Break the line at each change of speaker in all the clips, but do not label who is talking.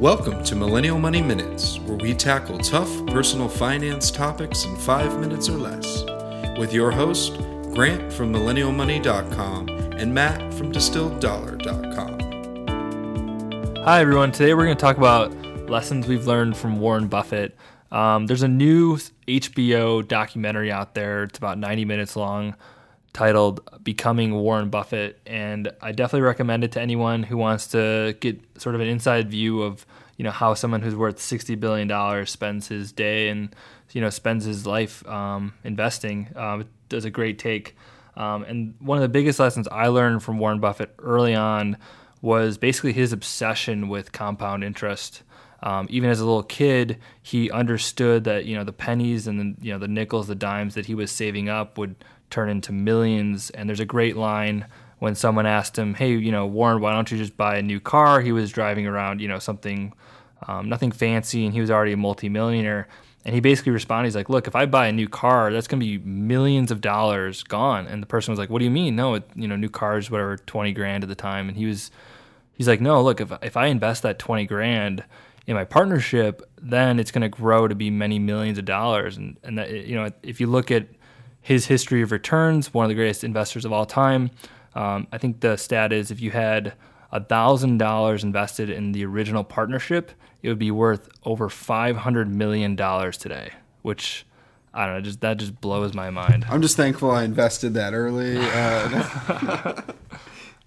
Welcome to Millennial Money Minutes, where we tackle tough personal finance topics in five minutes or less. With your host, Grant from MillennialMoney.com and Matt from DistilledDollar.com.
Hi, everyone. Today we're going to talk about lessons we've learned from Warren Buffett. Um, there's a new HBO documentary out there. It's about 90 minutes long titled Becoming Warren Buffett. And I definitely recommend it to anyone who wants to get sort of an inside view of, you know, how someone who's worth $60 billion spends his day and, you know, spends his life um, investing. It does a great take. Um, and one of the biggest lessons I learned from Warren Buffett early on was basically his obsession with compound interest. Um, even as a little kid, he understood that you know the pennies and the you know the nickels, the dimes that he was saving up would turn into millions. And there's a great line when someone asked him, "Hey, you know, Warren, why don't you just buy a new car?" He was driving around, you know, something, um, nothing fancy, and he was already a multimillionaire. And he basically responded, he's like, "Look, if I buy a new car, that's going to be millions of dollars gone." And the person was like, "What do you mean? No, it, you know, new cars, whatever, twenty grand at the time." And he was, he's like, "No, look, if if I invest that twenty grand." In my partnership, then it's going to grow to be many millions of dollars. And and that, you know, if you look at his history of returns, one of the greatest investors of all time. Um, I think the stat is if you had thousand dollars invested in the original partnership, it would be worth over five hundred million dollars today, which I don't know, just that just blows my mind.
I'm just thankful I invested that early.
Uh,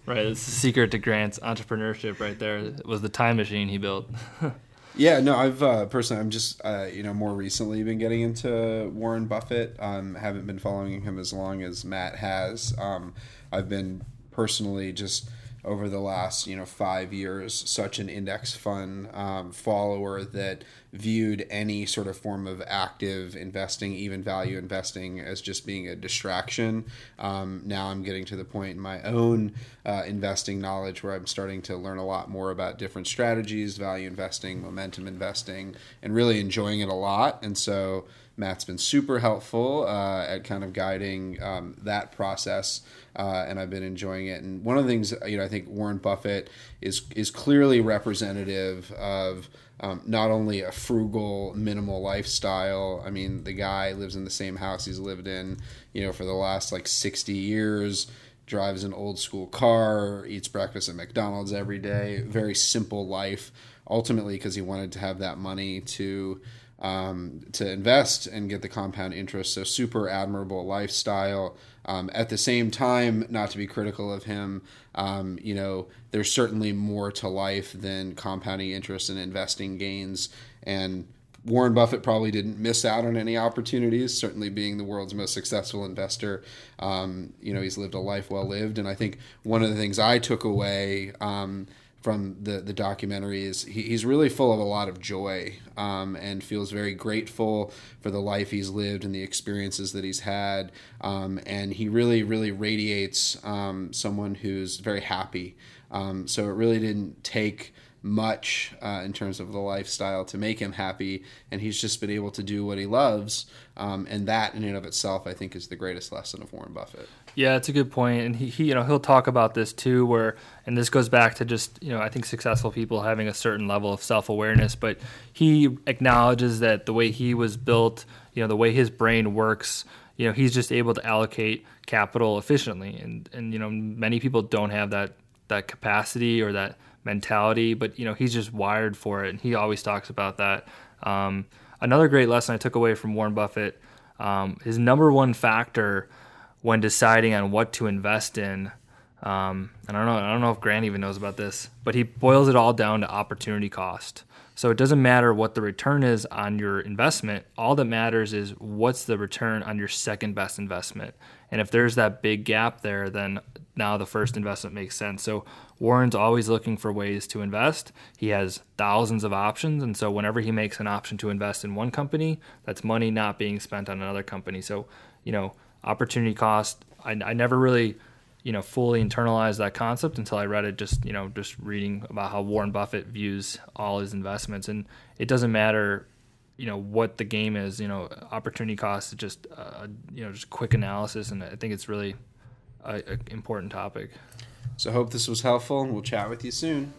right, it's the secret to Grant's entrepreneurship. Right there it was the time machine he built.
Yeah, no, I've uh, personally, I'm just uh, you know more recently been getting into Warren Buffett. Um, haven't been following him as long as Matt has. Um, I've been personally just over the last you know five years such an index fund um, follower that viewed any sort of form of active investing even value investing as just being a distraction. Um, now i'm getting to the point in my own uh, investing knowledge where i'm starting to learn a lot more about different strategies value investing momentum investing and really enjoying it a lot. And so Matt's been super helpful uh, at kind of guiding um, that process, uh, and I've been enjoying it. And one of the things you know, I think Warren Buffett is is clearly representative of um, not only a frugal, minimal lifestyle. I mean, the guy lives in the same house he's lived in, you know, for the last like sixty years. Drives an old school car, eats breakfast at McDonald's every day. Very simple life. Ultimately, because he wanted to have that money to um, to invest and get the compound interest. So super admirable lifestyle. Um, at the same time, not to be critical of him, um, you know, there's certainly more to life than compounding interest and investing gains. And Warren Buffett probably didn't miss out on any opportunities. Certainly, being the world's most successful investor, um, you know, he's lived a life well lived. And I think one of the things I took away um, from the the documentary is he, he's really full of a lot of joy um, and feels very grateful for the life he's lived and the experiences that he's had. Um, and he really really radiates um, someone who's very happy. Um, so it really didn't take much uh, in terms of the lifestyle to make him happy, and he's just been able to do what he loves, um, and that in and of itself, I think, is the greatest lesson of Warren Buffett.
Yeah, it's a good point, and he, he, you know, he'll talk about this too, where, and this goes back to just, you know, I think successful people having a certain level of self awareness, but he acknowledges that the way he was built, you know, the way his brain works, you know, he's just able to allocate capital efficiently, and and you know, many people don't have that that capacity or that mentality, but you know he's just wired for it, and he always talks about that. Um, another great lesson I took away from Warren Buffett: um, his number one factor when deciding on what to invest in. Um, and I don't know, I don't know if Grant even knows about this, but he boils it all down to opportunity cost. So it doesn't matter what the return is on your investment. All that matters is what's the return on your second best investment. And if there's that big gap there, then now the first investment makes sense. So Warren's always looking for ways to invest. He has thousands of options. And so whenever he makes an option to invest in one company, that's money not being spent on another company. So, you know, opportunity cost, I, I never really you know fully internalized that concept until I read it just you know just reading about how Warren Buffett views all his investments and it doesn't matter you know what the game is you know opportunity cost is just uh, you know just quick analysis and I think it's really an important topic.
So hope this was helpful and we'll chat with you soon.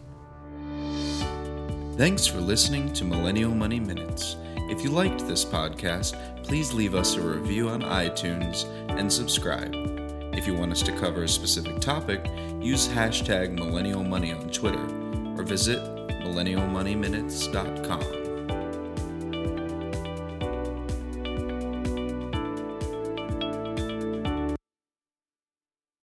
Thanks for listening to Millennial Money Minutes. If you liked this podcast, please leave us a review on iTunes and subscribe. If you want us to cover a specific topic, use hashtag Millennial Money on Twitter or visit millennialmoneyminutes.com.